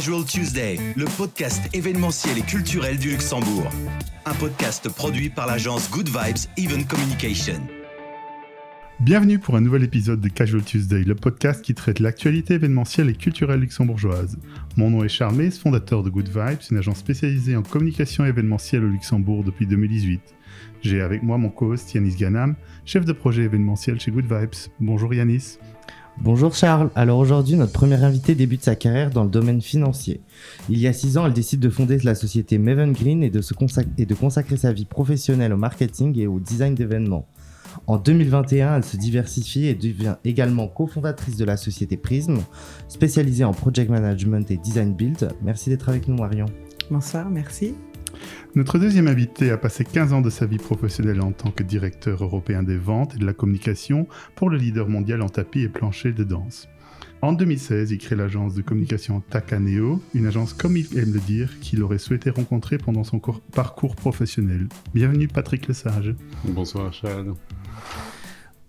Casual Tuesday, le podcast événementiel et culturel du Luxembourg. Un podcast produit par l'agence Good Vibes Even Communication. Bienvenue pour un nouvel épisode de Casual Tuesday, le podcast qui traite l'actualité événementielle et culturelle luxembourgeoise. Mon nom est Charles fondateur de Good Vibes, une agence spécialisée en communication événementielle au Luxembourg depuis 2018. J'ai avec moi mon co-host Yanis Ganam, chef de projet événementiel chez Good Vibes. Bonjour Yanis. Bonjour Charles, alors aujourd'hui notre première invitée débute sa carrière dans le domaine financier. Il y a six ans, elle décide de fonder la société Maven Green et de, se et de consacrer sa vie professionnelle au marketing et au design d'événements. En 2021, elle se diversifie et devient également cofondatrice de la société Prism, spécialisée en project management et design build. Merci d'être avec nous Marion. Bonsoir, merci. Notre deuxième invité a passé 15 ans de sa vie professionnelle en tant que directeur européen des ventes et de la communication pour le leader mondial en tapis et plancher de danse. En 2016, il crée l'agence de communication Takaneo, une agence comme il aime le dire, qu'il aurait souhaité rencontrer pendant son parcours professionnel. Bienvenue Patrick Lesage. Bonsoir Charles.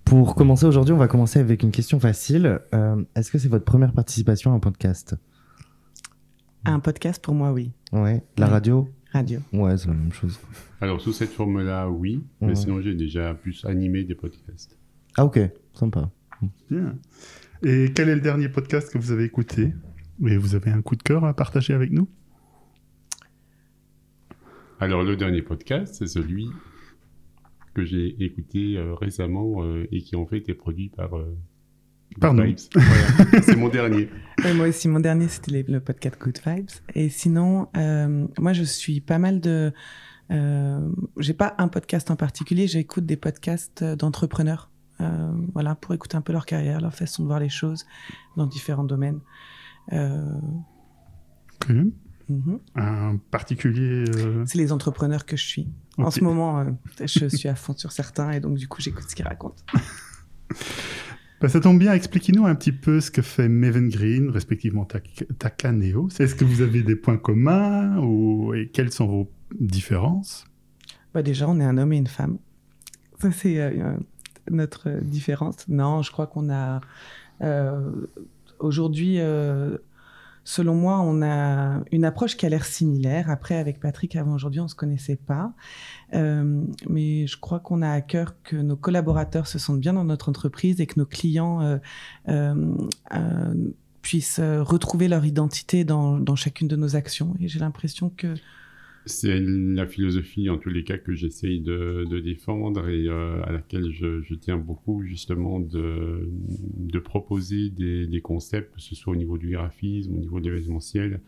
Pour commencer aujourd'hui, on va commencer avec une question facile. Euh, est-ce que c'est votre première participation à un podcast? Un podcast pour moi, oui. Ouais. La radio? Radio. Ouais, c'est la même chose. Alors, sous cette forme-là, oui. Mais sinon, j'ai déjà plus animé des podcasts. Ah, ok. Sympa. Bien. Et quel est le dernier podcast que vous avez écouté? Et vous avez un coup de cœur à partager avec nous? Alors, le dernier podcast, c'est celui que j'ai écouté euh, récemment euh, et qui en fait été produit par euh, par nous. c'est mon dernier. moi aussi, mon dernier, c'était le podcast Good Vibes. Et sinon, moi, je suis pas mal de. j'ai pas un podcast en particulier, j'écoute des podcasts d'entrepreneurs. voilà, pour écouter un peu leur carrière, leur façon de voir les choses dans différents domaines. Ok. Mhm. Un particulier. C'est les entrepreneurs que je suis. En ce moment, euh, je suis à fond sur certains et donc du coup, j'écoute ce qu'ils racontent. Bah, ça tombe bien, expliquez-nous un petit peu ce que fait Maven Green, respectivement Takaneo. Est-ce que vous avez des points communs ou et quelles sont vos différences? Bah Déjà, on est un homme et une femme. Ça, c'est euh, notre différence. Non, je crois qu'on a euh, aujourd'hui selon moi, on a une approche qui a l'air similaire. Après, avec Patrick, avant aujourd'hui, on ne se connaissait pas. Euh, mais je crois qu'on a à cœur que nos collaborateurs se sentent bien dans notre entreprise et que nos clients euh, euh, puissent retrouver leur identité dans, dans, chacune de nos actions. Et j'ai l'impression que c'est la philosophie, en tous les cas, que j'essaye de, défendre et euh, à laquelle je, tiens beaucoup, justement, de, proposer des, concepts, que ce soit au niveau du graphisme, au niveau de l'événementiel,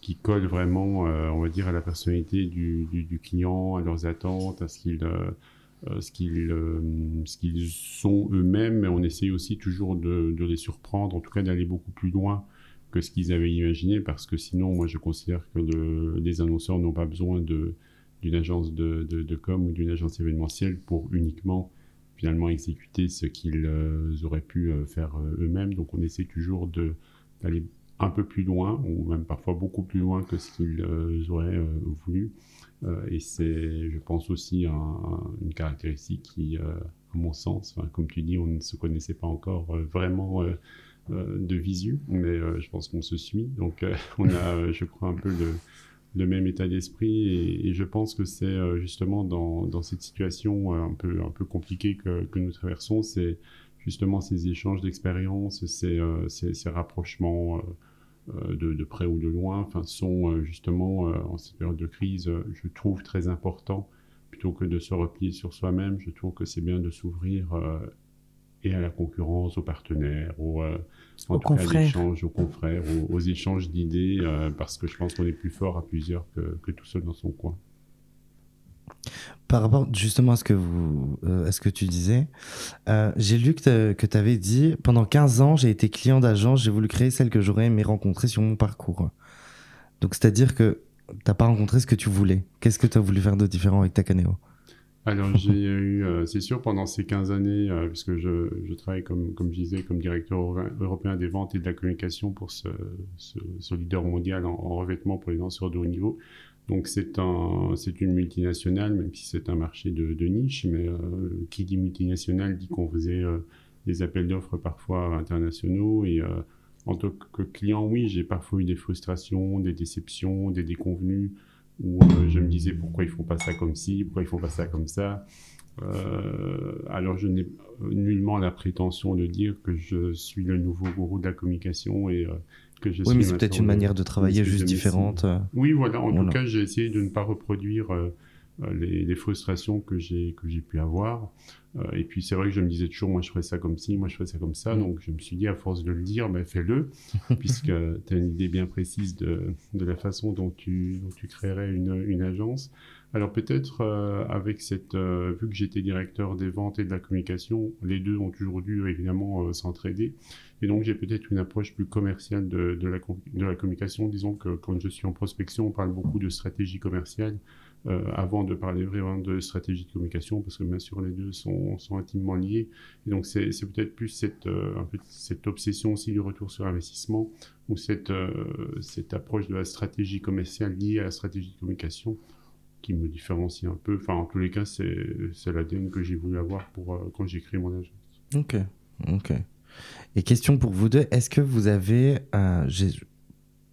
qui collent vraiment, euh, on va dire, à la personnalité du, client, à leurs attentes, à ce qu'ils euh, sont eux-mêmes, mais on essaye aussi toujours de, les surprendre, en tout cas d'aller beaucoup plus loin que ce qu'ils avaient imaginé, parce que sinon, moi, je considère que les annonceurs n'ont pas besoin d'une agence de, de, com ou d'une agence événementielle pour uniquement finalement exécuter ce qu'ils euh, auraient pu euh, faire euh, eux-mêmes. Donc, on essaie toujours d'aller un peu plus loin, ou même parfois beaucoup plus loin que ce qu'ils auraient voulu. et c'est, je pense, aussi une caractéristique qui, à mon sens, comme tu dis, on ne se connaissait pas encore vraiment de visu, mais euh, je pense qu'on se suit. Donc, euh, on a, je crois, un peu le, même état d'esprit et, je pense que c'est justement dans, cette situation un peu, compliquée que, nous traversons, c'est justement ces échanges d'expériences, ces, rapprochements de, près ou de loin, sont justement en cette période de crise, je trouve très important plutôt que de se replier sur soi-même. Je trouve que c'est bien de s'ouvrir et à la concurrence, aux partenaires, aux, euh, aux confrères. aux confrères, aux, échanges d'idées, euh, parce que je pense qu'on est plus fort à plusieurs que, que, tout seul dans son coin. Par rapport justement à ce que, vous, euh, à ce que tu disais, j'ai lu que tu avais dit pendant 15 ans, j'ai été client d'agence, j'ai voulu créer celle que j'aurais aimé rencontrer sur mon parcours. Donc, c'est-à-dire que tu n'as pas rencontré ce que tu voulais. Qu'est-ce que tu as voulu faire de différent avec ta Takaneo? Alors j'ai eu, euh, c'est sûr, pendant ces 15 années, euh, puisque je, travaille comme, je disais, comme directeur européen des ventes et de la communication pour ce, leader mondial en, revêtement pour les lanceurs de haut niveau. Donc c'est un, c'est une multinationale, même si c'est un marché de, niche, mais euh, qui dit multinationale dit qu'on faisait des appels d'offres parfois internationaux et en tant que client, oui, j'ai parfois eu des frustrations, des déceptions, des déconvenus, où je me disais pourquoi ils font pas ça comme ci, pourquoi ils font pas ça comme ça. alors je n'ai nullement la prétention de dire que je suis le nouveau gourou de la communication et que je oui, mais c'est peut-être une manière de travailler juste différente. Oui, voilà. En tout cas, j'ai essayé de ne pas reproduire euh, les, frustrations que j'ai que j'ai pu avoir. Euh, et puis c'est vrai que je me disais toujours, moi je ferais ça comme ci, moi je ferais ça comme ça. Mm. Donc je me suis dit, à force de le dire, ben, fais-le, puisque tu as une idée bien précise de, de la façon dont tu, dont tu créerais une, une agence. Alors peut-être euh, avec cette, vu que j'étais directeur des ventes et de la communication, les deux ont toujours dû évidemment s'entraider. Et donc j'ai peut-être une approche plus commerciale de, de, la, de la communication. Disons que quand je suis en prospection, on parle beaucoup de stratégie commerciale. Euh, avant de parler vraiment de stratégie de communication, parce que bien sûr les deux sont, intimement liés. Donc c'est peut-être plus cette, euh, cette obsession aussi du retour sur investissement, ou cette, euh, cette approche de la stratégie commerciale liée à la stratégie de communication qui me différencie un peu. Enfin, en tous les cas, c'est l'ADN que j'ai voulu avoir pour, quand j'ai créé mon agence. Ok, ok. Et question pour vous deux, est-ce que vous avez,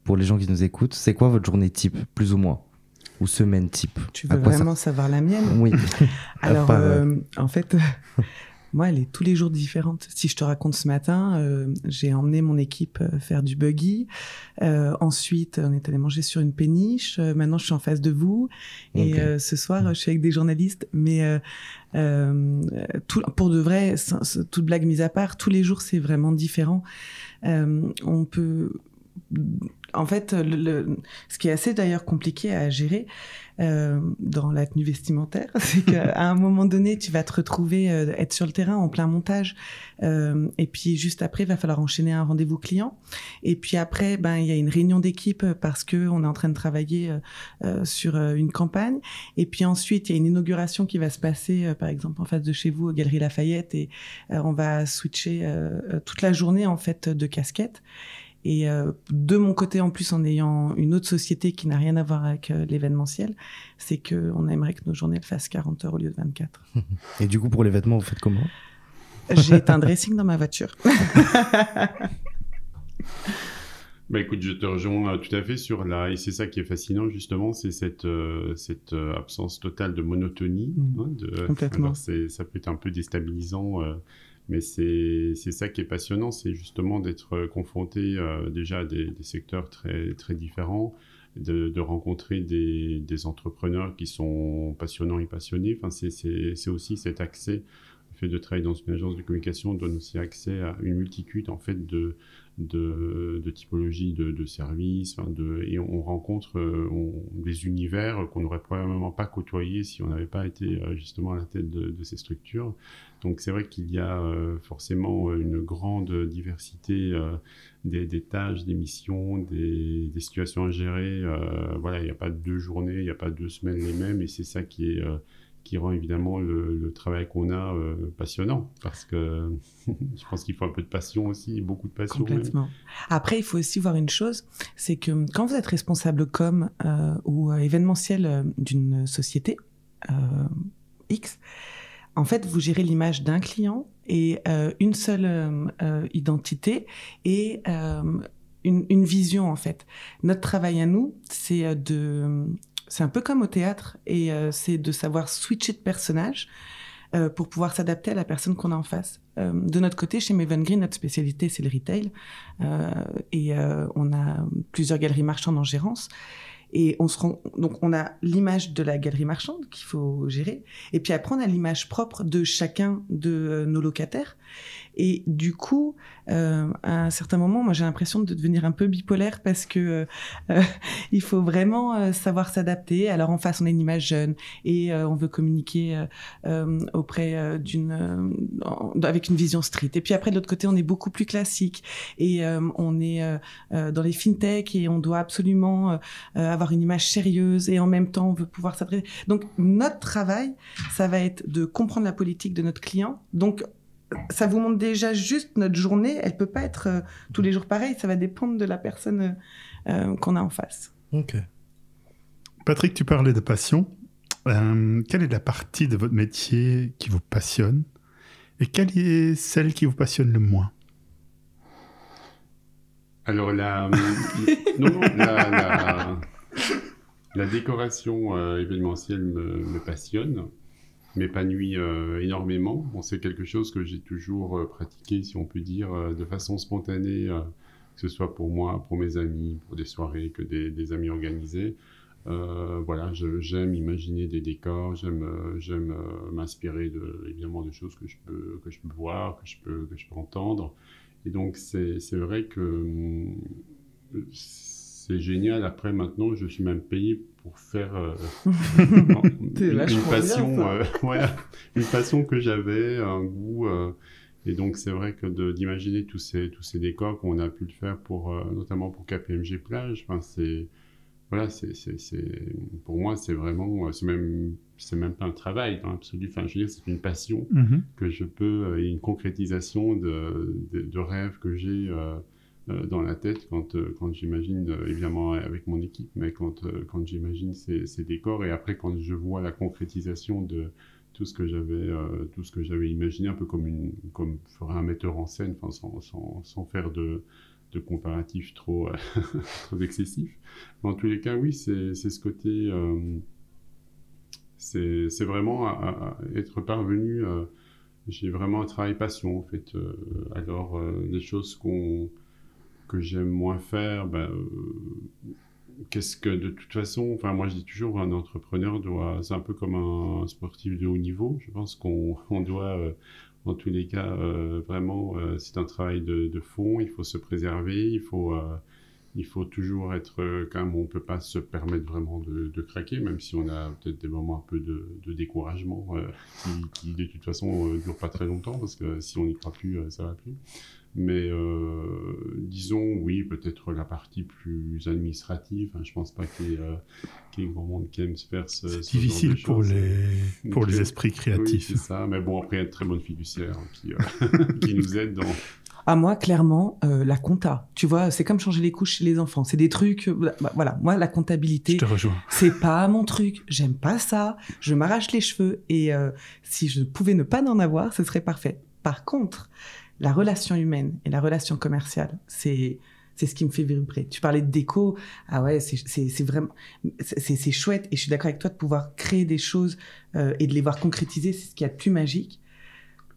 pour les gens qui nous écoutent, c'est quoi votre journée type, plus ou moins? Ou semaine type Tu veux vraiment savoir la mienne Oui. Alors, euh, en fait, moi, elle est tous les jours différente. Si je te raconte ce matin, euh, j'ai emmené mon équipe euh, faire du buggy. ensuite, on est allé manger sur une péniche. maintenant, je suis en face de vous. Et ce soir, je suis avec des journalistes. Mais tout, pour de vrai, toute blague mise à part, tous les jours, c'est vraiment différent. on peut en fait, ce qui est assez d'ailleurs compliqué à gérer euh, dans la tenue vestimentaire, c'est qu'à un moment donné, tu vas te retrouver euh, être sur le terrain en plein montage, euh, et puis juste après, il va falloir enchaîner un rendez-vous client, et puis après, ben il y a une réunion d'équipe parce que on est en train de travailler sur une campagne, et puis ensuite il y a une inauguration qui va se passer, par exemple en face de chez vous, aux Galeries Lafayette, et on va switcher toute la journée en fait de casquette. Et euh, de mon côté, en plus, en ayant une autre société qui n'a rien à voir avec euh, l'événementiel, c'est qu'on aimerait que nos journées fassent 40 heures au lieu de 24. Et du coup, pour les vêtements, vous faites comment? J'ai un dressing dans ma voiture. Bah écoute, je te rejoins tout à fait sur là, et c'est ça qui est fascinant justement, c'est cette, euh, cette absence totale de monotonie. Mmh. Hein, de, Complètement. ça peut être un peu déstabilisant mais c'est ça qui est passionnant, c'est justement d'être euh, confronté euh, déjà à des, secteurs très, très différents, de, de rencontrer des, des, entrepreneurs qui sont passionnants et passionnés. Enfin, c'est aussi cet accès, le fait de travailler dans une agence de communication donne aussi accès à une multitude en fait de, de, typologies de, de services, et on, rencontre euh, des univers qu'on n'aurait probablement pas côtoyés si on n'avait pas été justement à la tête de, ces structures. Donc c'est vrai qu'il y a euh, forcément euh, une grande diversité euh, des, tâches, des missions, des, situations à gérer. voilà, il n'y a pas deux journées, il n'y a pas deux semaines les mêmes, et c'est ça qui est qui rend évidemment le, travail qu'on a passionnant parce que je pense qu'il faut un peu de passion aussi, beaucoup de passion. Complètement. Après, il faut aussi voir une chose, c'est que quand vous êtes responsable com ou événementiel d'une société X, en fait, vous gérez l'image d'un client et euh, une seule euh, euh, identité et une, vision en fait. Notre travail à nous, c'est de, c'est un peu comme au théâtre et c'est de savoir switcher de personnage pour pouvoir s'adapter à la personne qu'on a en face. de notre côté, chez Maven Green, notre spécialité c'est le retail et on a plusieurs galeries marchandes en gérance. Et on se rend, donc on a l'image de la galerie marchande qu'il faut gérer. Et puis après, on a l'image propre de chacun de euh, nos locataires. Et du coup, euh, à un certain moment, moi j'ai l'impression de devenir un peu bipolaire parce que euh, euh il faut vraiment euh, savoir s'adapter. Alors en face, on a une image jeune et on veut communiquer auprès d'une avec une vision street. Et puis après, de l'autre côté, on est beaucoup plus classique et on est dans les fintech et on doit absolument avoir une image sérieuse et en même temps, on veut pouvoir s'adresser. Donc notre travail, ça va être de comprendre la politique de notre client. Donc ça vous montre déjà juste notre journée. Elle peut pas être euh, tous les jours pareille. Ça va dépendre de la personne euh, euh, qu'on a en face. Ok. Patrick, tu parlais de passion. quelle est la partie de votre métier qui vous passionne et quelle est celle qui vous passionne le moins? Alors, la, non, non, la, la, la décoration euh, événementielle me, me passionne, m'épanouit euh, énormément. C'est quelque chose que j'ai toujours euh, pratiqué, si on peut dire, euh, de façon spontanée, que ce soit pour moi, pour mes amis, pour des soirées que des, amis organisés. Voilà, j'aime imaginer des décors, j'aime j'aime m'inspirer de évidemment de choses que je peux que je peux voir, que je peux que je peux entendre. Et donc c'est c'est vrai que hum, c'est génial. Après maintenant, je suis même payé pour faire euh, une, passion, euh, voilà, une passion que j'avais, un goût. euh, et donc c'est vrai que d'imaginer tous ces tous ces décors qu'on a pu le faire pour notamment pour KPMG plage, enfin c'est voilà, c'est, pour moi, c'est vraiment, c'est même, c'est même pas un travail dans l'absolu. Enfin, je veux dire, c'est une passion Mhm. que je peux, et une concrétisation de, de, de rêves que j'ai dans la tête quand, euh, quand j'imagine, euh, évidemment avec mon équipe, mais quand, euh, quand j'imagine ces, ces décors et après quand je vois la concrétisation de tout ce que j'avais, euh, tout ce que j'avais imaginé, un peu comme une, comme ferait un metteur en scène, enfin, sans, sans, sans faire de, de comparatifs trop, euh, trop excessifs. Mais en tous les cas, oui, c'est ce côté. euh, c'est vraiment être parvenu. euh, J'ai vraiment un travail passion, en fait. euh, alors, euh, des choses qu'on que j'aime moins faire, ben, euh, qu'est-ce que de toute façon, enfin moi je dis toujours un entrepreneur doit, c'est un peu comme un sportif de haut niveau. Je pense qu'on on doit, euh, en tous les cas, euh, vraiment, c'est un travail de, de fond. Il faut se préserver, il faut, il faut toujours être, quand même, on peut pas se permettre vraiment de, de craquer, même si on a peut-être des moments un peu de, de découragement qui, de toute façon euh, durent pas très longtemps parce que si on n'y croit plus, ça va plus. Mais euh, disons, oui, peut-être la partie plus administrative. Hein, je pense pas qu'il y, ait, euh, qu'il y ait grand monde qui aime se faire ce, C'est ce genre de difficile pour les, pour les Ok. esprits Oui, créatifs. c'est ça. Mais bon, après, il y a de très bonnes fiduciaires hein, qui, euh, qui nous aident dans. À moi, clairement, euh, la compta. Tu vois, c'est comme changer les couches chez les enfants. C'est des trucs. euh, bah, voilà, moi, la Je comptabilité, te rejoins. c'est pas mon truc. J'aime pas ça. Je m'arrache les cheveux. Et euh, si je pouvais ne pas en avoir, ce serait parfait. Par contre, la relation humaine et la relation commerciale, c'est c'est ce qui me fait vibrer. Tu parlais de déco, ah ouais, c'est vraiment, c'est chouette. Et je suis d'accord avec toi de pouvoir créer des choses euh, et de les voir concrétiser, c'est ce qu'il y a de plus magique.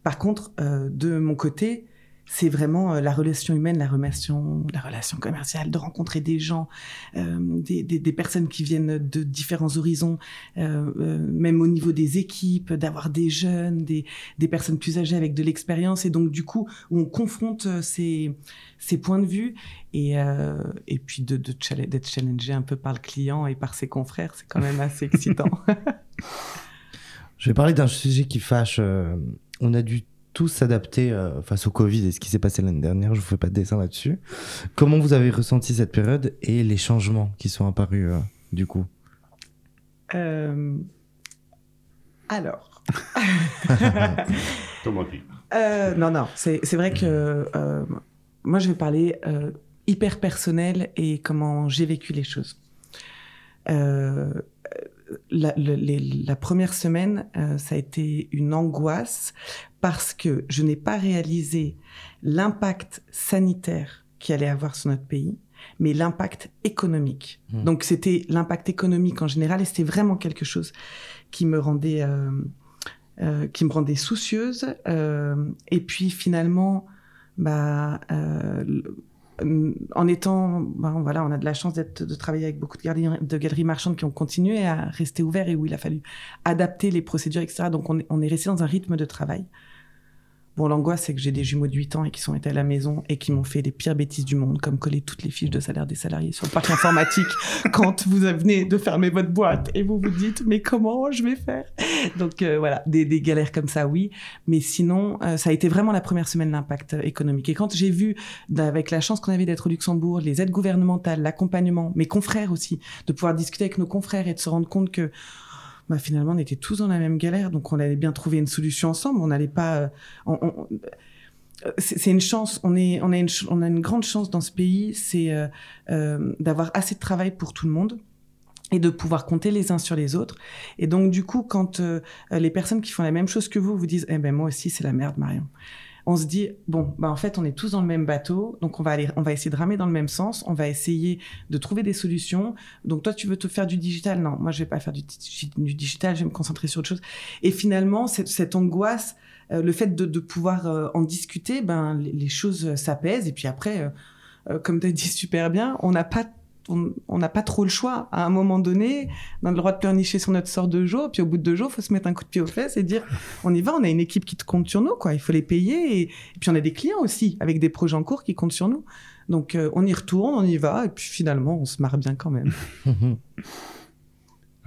Par contre, euh, de mon côté, c'est vraiment euh, la relation humaine, la relation, la relation commerciale, de rencontrer des gens, euh, des, des, des personnes qui viennent de différents horizons, euh, même au niveau des équipes, d'avoir des jeunes, des, des personnes plus âgées avec de l'expérience, et donc du coup, on confronte ces, ces points de vue, et, et puis de, de d'être challengé un peu par le client et par ses confrères, c'est quand même assez excitant. Je vais parler d'un sujet qui fâche. on a dû tous s'adapter euh, face au Covid et ce qui s'est passé l'année dernière. Je vous fais pas de dessin là-dessus. Comment vous avez ressenti cette période et les changements qui sont apparus euh, du coup? Euh, alors. Comment dire Euh, non, non, c'est c'est vrai que euh, moi, je vais parler euh, hyper personnel et comment j'ai vécu les choses. La, le- les- la première semaine, euh, ça a été une angoisse parce que je n'ai pas réalisé l'impact sanitaire qu'il allait avoir sur notre pays, mais l'impact économique. Mmh. Donc c'était l'impact économique en général et c'était vraiment quelque chose qui me rendait euh, euh, qui me rendait soucieuse. euh, et puis finalement, bah, euh, le- en étant, bah, voilà, on a de la chance d'être, de travailler avec beaucoup de galeries, de galeries marchandes qui ont continué à rester ouverts et où il a fallu adapter les procédures, etc. Donc on est, on est resté dans un rythme de travail. Bon, l'angoisse, c'est que j'ai des jumeaux de 8 ans et qui sont été à la maison et qui m'ont fait les pires bêtises du monde, comme coller toutes les fiches de salaire des salariés sur le parc informatique quand vous venez de fermer votre boîte et vous vous dites, mais comment je vais faire? Donc euh, voilà, des, des galères comme ça, oui. Mais sinon, euh, ça a été vraiment la première semaine l'impact euh, économique. Et quand j'ai vu, avec la chance qu'on avait d'être au Luxembourg, les aides gouvernementales, l'accompagnement, mes confrères aussi, de pouvoir discuter avec nos confrères et de se rendre compte que bah, finalement, on était tous dans la même galère, donc on allait bien trouver une solution ensemble. On n'allait pas. euh, euh, c'est une chance. On, a une, grande chance dans ce pays, c'est euh, d'avoir assez de travail pour tout le monde et de pouvoir compter les uns sur les autres. Et donc, du coup, quand les personnes qui font la même chose que vous vous disent Eh ben, moi aussi, c'est la merde, Marion. On se dit bon, bah en fait, on est tous dans le même bateau, donc on va aller, on va essayer de ramer dans le même sens, on va essayer de trouver des solutions. Donc toi, tu veux te faire du digital? Non, moi je vais pas faire du, digital, je vais me concentrer sur autre chose. Et finalement, cette, angoisse, euh, le fait de, pouvoir euh, en discuter, ben les, les choses s'apaisent. Et puis après, euh, comme tu as dit super bien, on n'a pas on n'a pas trop le choix. À un moment donné, on le droit de pleurnicher sur notre sort de jour, puis au bout de deux jours, faut se mettre un coup de pied aux fesses et dire on y va, on a une équipe qui te compte sur nous, quoi. Il faut les payer. Et, puis on a des clients aussi, avec des projets en cours qui comptent sur nous. Donc euh, on y retourne, on y va, et puis finalement, on se marre bien quand même.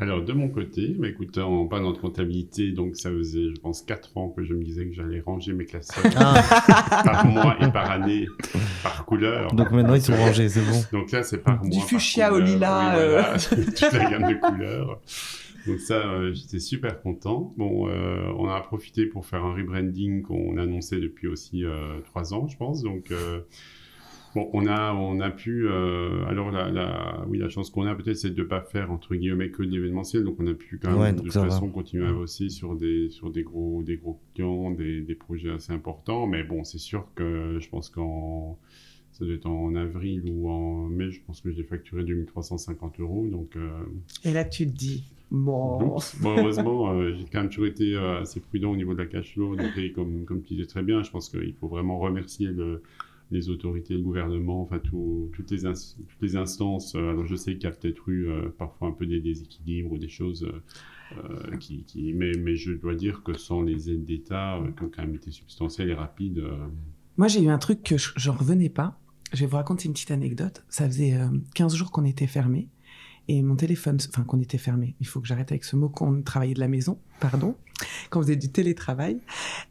Alors, de mon côté, bah, écoute, en pas notre comptabilité, donc ça faisait, je pense, 4 ans que je me disais que j'allais ranger mes classeurs Ah. par mois et par année, par couleur. Donc maintenant ils sont rangés, c'est bon. Donc là, c'est par Du mois. par fuchsia au lilas, Oui, voilà, toute la gamme de couleurs. Donc ça, euh, j'étais super content. Bon, euh, on a profité pour faire un rebranding qu'on annonçait depuis aussi euh, trois ans, je pense. Donc euh, bon, on a, on a pu. euh, alors la, la, oui, la chance qu'on a peut-être, c'est de ne pas faire entre guillemets que de l'événementiel. Donc on a pu quand même Ouais, de toute va. façon continuer à bosser sur des sur des gros des gros clients, des, des projets assez importants. Mais bon, c'est sûr que je pense qu'en ça doit être en avril ou en mai, je pense que j'ai facturé 2350 euros. Donc, euh, Et là, tu te dis bon. heureusement, euh, j'ai quand même toujours été euh, assez prudent au niveau de la cash flow. Donc, et comme, comme tu disais très bien, je pense qu'il faut vraiment remercier le- les autorités, le gouvernement, enfin tout- toutes, les instances. Euh, Alors, je sais qu'il y a peut-être eu euh, parfois un peu des déséquilibres ou des choses. euh, qui, mais, je dois dire que sans les aides d'État, euh, qui ont quand même été substantielles et rapides, Moi, j'ai eu un truc que je- j'en revenais pas. Je vais vous raconter une petite anecdote. Ça faisait euh, 15 jours qu'on était fermés. Et mon téléphone, enfin qu'on était fermé, il faut que j'arrête avec ce mot, qu'on travaillait de la maison, pardon, qu'on faisait du télétravail.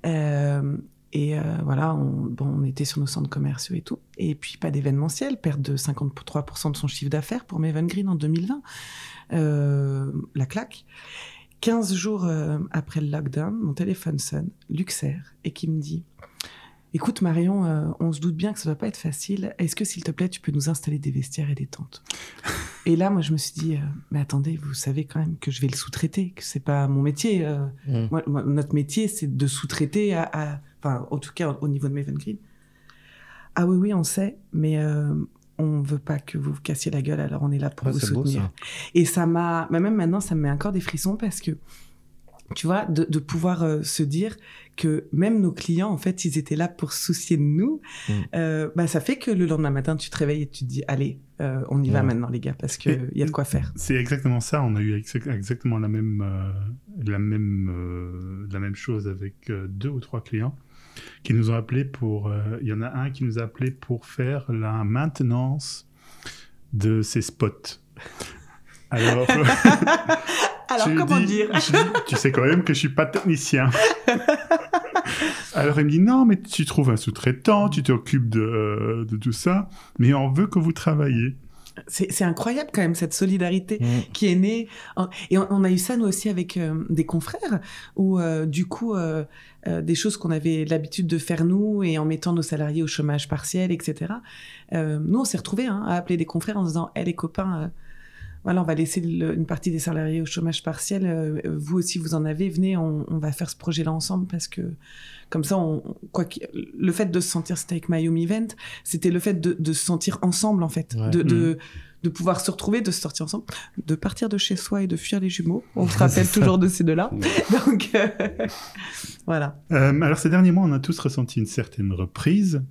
Euh, et euh, voilà, on, bon, on était sur nos centres commerciaux et tout. Et puis pas d'événementiel, perte de 53% de son chiffre d'affaires pour Maven Green en 2020. Euh, la claque. 15 jours euh, après le lockdown, mon téléphone sonne, Luxer, et qui me dit Écoute Marion, on se doute bien que ça doit pas être facile. Est-ce que s'il te plaît, tu peux nous installer des vestiaires et des tentes? Et là, moi, je me suis dit, mais attendez, vous savez quand même que je vais le sous-traiter, que c'est pas mon métier. euh. Mm. Moi, moi, notre métier, c'est de sous-traiter à, à- enfin, en tout cas, au niveau de Maven Green. Ah oui, oui, on sait, mais euh, on veut pas que vous vous cassiez la gueule, alors on est là pour Ouais, vous beau, soutenir. ça. Et ça m'a, mais même maintenant, ça me met encore des frissons parce que, tu vois, de, de pouvoir euh, se dire que même nos clients, en fait, ils étaient là pour se soucier de nous, Mm. euh, bah, ça fait que le lendemain matin, tu te réveilles et tu te dis, allez, euh, on y va maintenant, les gars, parce qu'il y a de quoi faire. C'est exactement ça. On a eu ex- exactement la même, euh, la même, euh, la même chose avec euh, deux ou trois clients qui nous ont appelés pour. euh, Il y en a un qui nous a appelé pour faire la maintenance de ses spots. Alors, Alors, comment dis- dire je Tu sais quand même que je suis pas technicien. Alors il me dit non, mais tu trouves un sous-traitant, tu t'occupes de, euh, de tout ça, mais on veut que vous travaillez. C'est incroyable quand même, cette solidarité. Mm. qui est né. en- Et on, on a eu ça nous aussi avec euh, des confrères, où euh, du coup, euh, des choses qu'on avait l'habitude de faire nous, et en mettant nos salariés au chômage partiel, etc. euh, nous, on s'est retrouvés hein, à appeler des confrères en disant, hé les copains, euh, voilà, on va laisser le- une partie des salariés au chômage partiel. euh, vous aussi, vous en avez. Venez, on, on va faire ce projet-là ensemble parce que comme ça, on, quoi le fait de se sentir, c'était avec My Home Event, c'était le fait de, de se sentir ensemble en fait, Ouais. de, de, de pouvoir se retrouver, de se sortir ensemble, de partir de chez soi et de fuir les jumeaux. On se rappelle toujours de ces deux-là. Donc euh, voilà. Euh, alors ces derniers mois, on a tous ressenti une certaine reprise.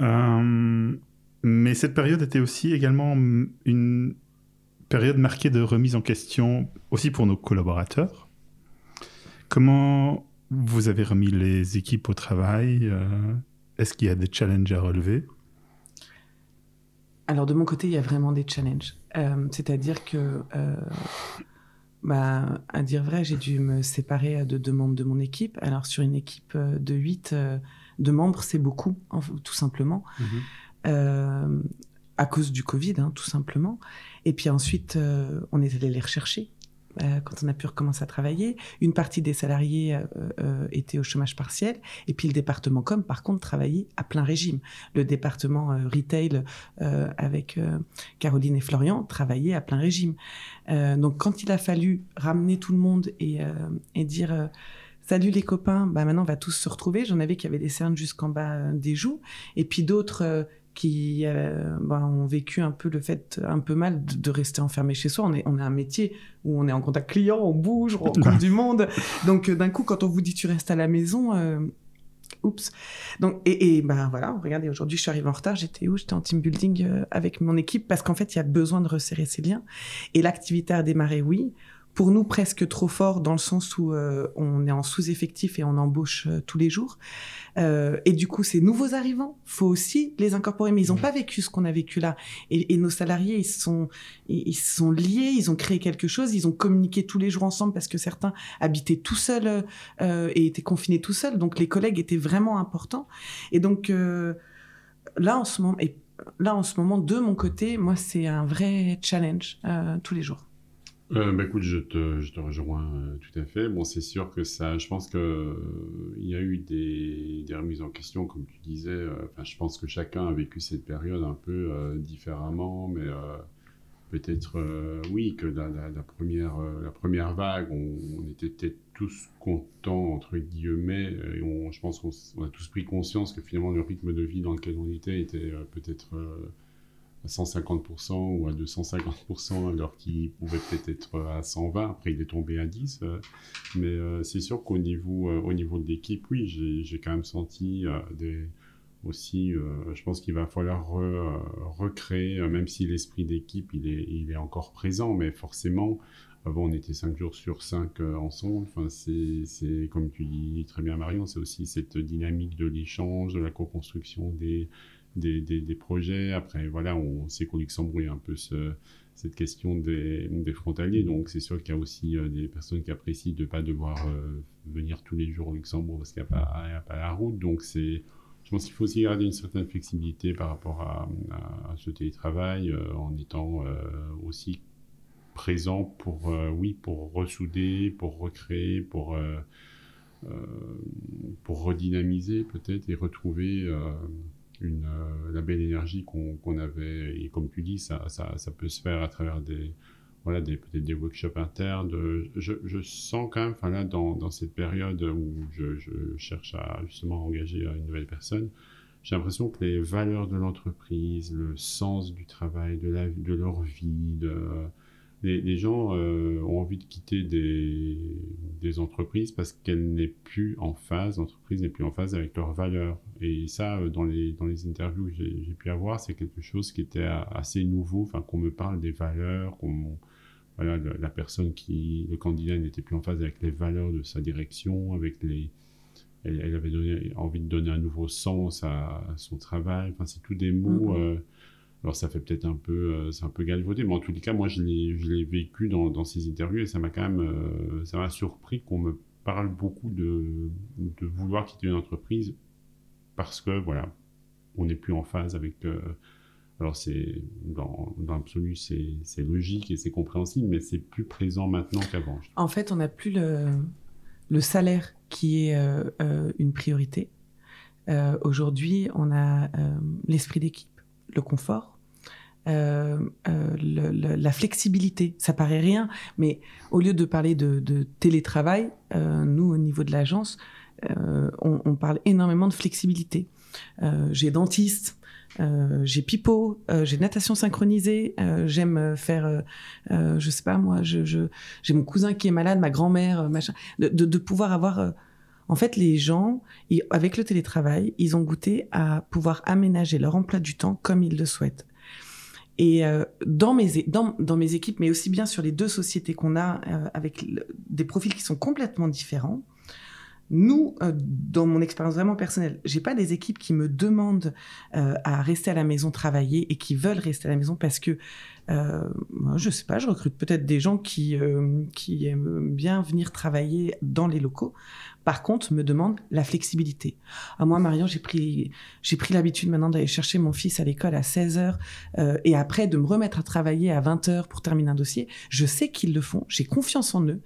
Euh, mais cette période était aussi également une période marquée de remise en question aussi pour nos collaborateurs. Comment vous avez remis les équipes au travail? Euh, Est-ce qu'il y a des challenges à relever? Alors de mon côté, il y a vraiment des challenges. Euh, C'est-à-dire que, euh, bah, à dire vrai, j'ai dû me séparer de deux membres de mon équipe. Alors sur une équipe euh, de huit euh, de membres, c'est beaucoup, tout simplement. Euh, à cause du Covid, hein, tout simplement. Et puis ensuite, on est allé les rechercher euh, quand on a pu recommencer à travailler. Une partie des salariés euh, euh, étaient au chômage partiel, et puis le département com, par contre, travaillait à plein régime. Le département euh, retail avec Caroline et Florian travaillait à plein régime. Donc quand il a fallu ramener tout le monde et, dire... salut les copains, bah maintenant on va tous se retrouver. J'en avais qui avaient des cernes jusqu'en bas des joues, et puis d'autres qui euh, bah, ont vécu un peu le fait un peu mal de, de rester enfermé chez soi. On est, on a un métier où on est en contact client, on bouge, on rencontre du monde. Donc euh, d'un coup, quand on vous dit tu restes à la maison, euh, oups. Donc et, et ben voilà, regardez, aujourd'hui je suis arrivée en retard. J'étais où? J'étais en team building avec mon équipe parce qu'en fait il y a besoin de resserrer ces liens. Et l'activité a démarré, oui. Pour nous, presque trop fort dans le sens où euh, on est en sous-effectif et on embauche euh, tous les jours. Euh, et du coup, ces nouveaux arrivants, faut aussi les incorporer, mais ils n'ont pas vécu ce qu'on a vécu là. Et, et nos salariés, ils sont, ils ils sont liés, ils ont créé quelque chose, ils ont communiqué tous les jours ensemble parce que certains habitaient tout seuls euh, euh, et étaient confinés tout seuls. Donc les collègues étaient vraiment importants. Et donc euh, là, en ce moment, et là en ce moment, de mon côté, moi, c'est un vrai challenge euh, tous les jours. Euh, bah, écoute, je te, rejoins euh, tout à fait. Bon, c'est sûr que ça, je pense que euh, y a eu des, remises en question, comme tu disais. je pense que chacun a vécu cette période un peu différemment, mais peut-être, oui, que la, la, première, la première vague, on, était peut-être tous contents entre guillemets, et on, je pense qu'on a tous pris conscience que finalement le rythme de vie dans lequel on était était peut-être à 150% ou à 250%, alors qu'il pouvait peut-être être à 120. Après, il est tombé à 10. euh, mais euh, c'est sûr qu'au niveau, euh, au niveau de l'équipe, oui, j'ai quand même senti des, aussi, je pense qu'il va falloir re- recréer, même si l'esprit d'équipe, il est, il est encore présent, mais forcément, avant, on était 5 jours sur 5 ensemble. Enfin, c'est, comme tu dis très bien, Marion, c'est aussi cette dynamique de l'échange, de la co-construction des, des, des, des projets. Après, voilà, on sait qu'au Luxembourg, il y a un peu ce, cette question des, des frontaliers. Donc, c'est sûr qu'il y a aussi euh, des personnes qui apprécient de ne pas devoir euh, venir tous les jours au Luxembourg parce qu'il n'y a, a pas la route. Donc, c'est, je pense qu'il faut aussi garder une certaine flexibilité par rapport à, à- à ce télétravail euh, en étant aussi présent pour, oui, pour ressouder, pour recréer, pour, pour redynamiser peut-être et retrouver une, euh, la belle énergie qu'on avait. Et comme tu dis, ça, ça, peut se faire à travers des, voilà, des, peut-être des workshops internes. je, sens quand même, là, dans, cette période où je, je cherche à engager une nouvelle personne, j'ai l'impression que les valeurs de l'entreprise, le sens du travail, de, la, de leur vie, de, les, les gens euh, ont envie de quitter des, des entreprises parce qu'elles n'est plus en phase, l'entreprise n'est plus en phase avec leurs valeurs. Et ça, euh, dans les, dans les interviews que j'ai pu avoir, c'est quelque chose qui était assez nouveau, enfin qu'on me parle des valeurs, qu'on voilà, le- la personne qui, le candidat n'était plus en phase avec les valeurs de sa direction, avec les, elle, elle avait donné, envie de donner un nouveau sens à, à son travail. Enfin, c'est tous des mots. Mhm. euh, alors ça fait peut-être un peu, euh, c'est un peu galvaudé, mais en tous les cas, moi je l'ai, vécu dans, ces interviews et ça m'a quand même, euh, ça m'a surpris qu'on me parle beaucoup de, vouloir quitter une entreprise parce que voilà, on n'est plus en phase avec. euh, alors c'est dans, l'absolu c'est, logique et c'est compréhensible, mais c'est plus présent maintenant qu'avant. En fait, on n'a plus le, salaire qui est une priorité. Aujourd'hui, on a l'esprit d'équipe, le confort, euh, euh, le- le- la flexibilité. Ça paraît rien, mais au lieu de parler de, de télétravail, euh, nous, au niveau de l'agence, euh, on, on parle énormément de flexibilité. J'ai dentiste, euh, j'ai pipeau, euh, j'ai natation synchronisée, euh, j'aime faire, je sais pas moi, je, j'ai mon cousin qui est malade, ma grand-mère, machin, de, de, pouvoir avoir. en fait, les gens, ils- avec le télétravail, ils ont goûté à pouvoir aménager leur emploi du temps comme ils le souhaitent. Et euh, dans, mes, dans, dans mes équipes, mais aussi bien sur les deux sociétés qu'on a, euh, avec des profils qui sont complètement différents, nous, euh, dans mon expérience vraiment personnelle, j'ai pas des équipes qui me demandent euh, à rester à la maison travailler et qui veulent rester à la maison parce que euh, moi, je sais pas, je recrute peut-être des gens qui, euh, qui aiment bien venir travailler dans les locaux. Par contre, me demandent la flexibilité. À moi, Marion, j'ai pris, j'ai pris l'habitude maintenant d'aller chercher mon fils à l'école à 16 heures euh, et après de me remettre à travailler à 20 heures pour terminer un dossier. Je sais qu'ils le font, j'ai confiance en eux.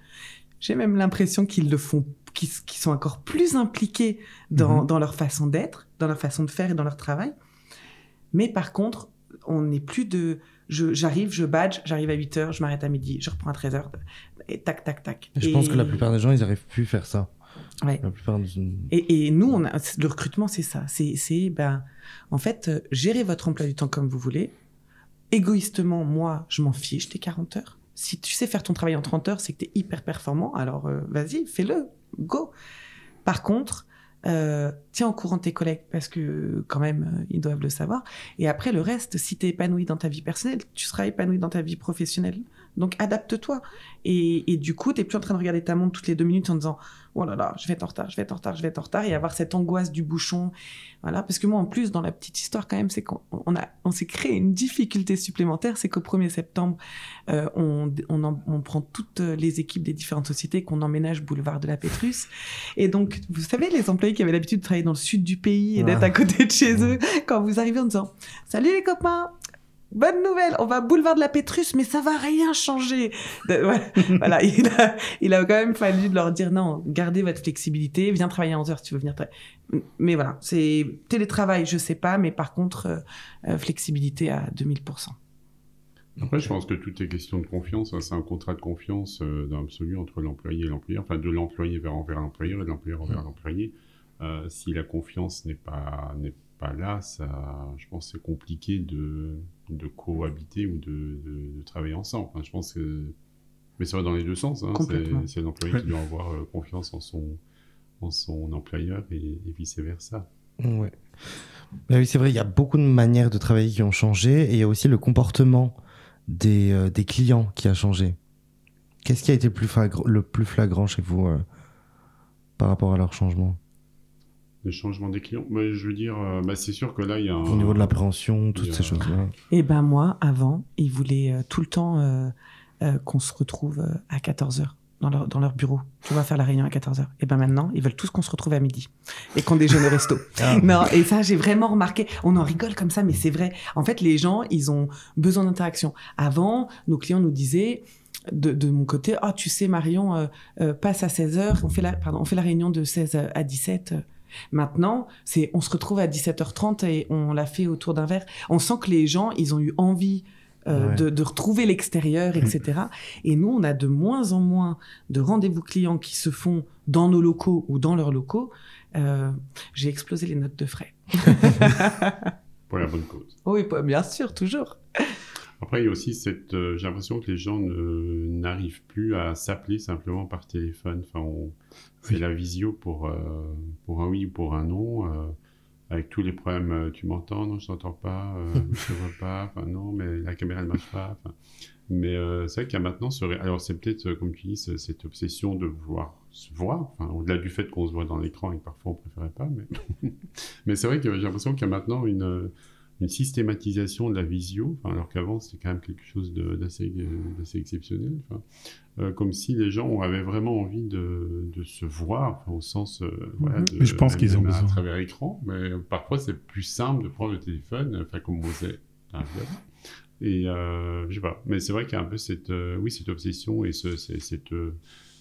J'ai même l'impression qu'ils le font, qu'ils sont encore plus impliqués dans, Mhm. dans leur façon d'être, dans leur façon de faire et dans leur travail. Mais par contre, on n'est plus de j'arrive, je badge, j'arrive à 8 heures, je m'arrête à midi, je reprends à 13 heures, et tac, tac, tac. Je Et- pense que la plupart des gens, ils arrivent plus à faire ça. Ouais. La plupart du- Et, et nous, on a, le recrutement, c'est ça. C'est, c'est, ben, en fait, euh, gérer votre emploi du temps comme vous voulez. Égoïstement, moi, je m'en fiche des 40 heures. Si tu sais faire ton travail en 30 heures, c'est que tu es hyper performant. Alors, euh, vas-y, fais-le. Go. Par contre, euh, tiens au courant tes collègues parce que quand même, euh, ils doivent le savoir. Et après, le reste, si tu es épanoui dans ta vie personnelle, tu seras épanoui dans ta vie professionnelle. Donc, adapte-toi. Et, et du coup, tu plus en train de regarder ta montre toutes les deux minutes en disant oh là là, je vais être en retard, je vais être en retard, je vais être en retard, et avoir cette angoisse du bouchon. Voilà, parce que moi, en plus, dans la petite histoire, quand même, c'est qu'on on a, on s'est créé une difficulté supplémentaire, c'est qu'au 1er septembre, euh, on, on, en- on prend toutes les équipes des différentes sociétés qu'on emménage boulevard de la Pétrus. Et donc, vous savez, les employés qui avaient l'habitude de travailler dans le sud du pays et d'être Ah. à côté de chez eux, quand vous arrivez en disant Salut les copains Bonne nouvelle, on va boulevard de la Pétrus, mais ça va rien changer. De- voilà, voilà, il a, il a quand même fallu de leur dire non, gardez votre flexibilité, viens travailler à 11 heures si tu veux venir. Mais voilà, c'est télétravail, je sais pas, mais par contre, euh, euh, flexibilité à 2000%. Après, je pense que tout est question de confiance. hein. C'est un contrat de confiance euh, dans l'absolu entre l'employé et l'employeur, enfin de l'employé vers envers l'employeur et de l'employeur envers l'employé. Euh, si la confiance n'est pas n'est pas là, ça, je pense, que c'est compliqué de de cohabiter ou de, de, de travailler ensemble. Enfin, je pense que, mais ça va dans les deux sens. Hein. C'est l'employé qui doit avoir euh, confiance en son en son employeur et, et vice versa. Ouais. Bah oui, c'est vrai, il y a beaucoup de manières de travailler qui ont changé et il y a aussi le comportement des, euh, des clients qui a changé. Qu'est-ce qui a été le plus, flagr- le plus flagrant chez vous euh, par rapport à leur changement? Le changement des clients, mais je veux dire, euh, bah, c'est sûr que là, il y a un, Au niveau de l'appréhension, toutes a- ces choses-là. Et ben moi, avant, ils voulaient euh, tout le temps euh, euh, qu'on se retrouve à 14h dans leur, dans leur bureau. Tu vas faire la réunion à 14h. Et ben maintenant, ils veulent tous qu'on se retrouve à midi et qu'on déjeune au resto. Non, et ça, j'ai vraiment remarqué. On en rigole comme ça, mais c'est vrai. En fait, les gens, ils ont besoin d'interaction. Avant, nos clients nous disaient, de, de mon côté, ah, tu sais, Marion, euh, euh, passe à 16h, on fait la, pardon, on fait la réunion de 16 à 17. Maintenant, c'est, on se retrouve à 17h30 et on l'a fait autour d'un verre. On sent que les gens, ils ont eu envie euh, Ouais. de, de retrouver l'extérieur, etc. Et nous, on a de moins en moins de rendez-vous clients qui se font dans nos locaux ou dans leurs locaux. Euh, j'ai explosé les notes de frais. pour la bonne cause. Oui, bien sûr, toujours. Après, il y a aussi cette. euh, J'ai l'impression que les gens n'arrivent plus à s'appeler simplement par téléphone. Enfin, on- c'est Oui. la visio pour, euh, pour un oui ou pour un non. euh, avec tous les problèmes, tu m'entends Non, je t'entends pas. je te vois pas. Enfin, non, mais la caméra ne marche pas. enfin. mais c'est vrai qu'il y a maintenant ce. ré- Alors, c'est peut-être, comme tu dis, ce- cette obsession de vouloir se voir. Enfin, au-delà du fait qu'on se voit dans l'écran et que parfois on préférait pas. Mais, mais c'est vrai que j'ai l'impression qu'il y a maintenant une. Une systématisation de la visio, alors qu'avant c'était quand même quelque chose d'assez euh, d'assez exceptionnel, euh, comme si les gens avaient vraiment envie de, de se voir, au sens, euh, voilà, Mhm. de- Mais je pense qu'ils ont même à besoin. travers écran, mais parfois c'est plus simple de prendre le téléphone, enfin comme on faisait. voilà. Et euh, je sais pas, mais c'est vrai qu'il y a un peu cette, oui, cette obsession et ce, cette,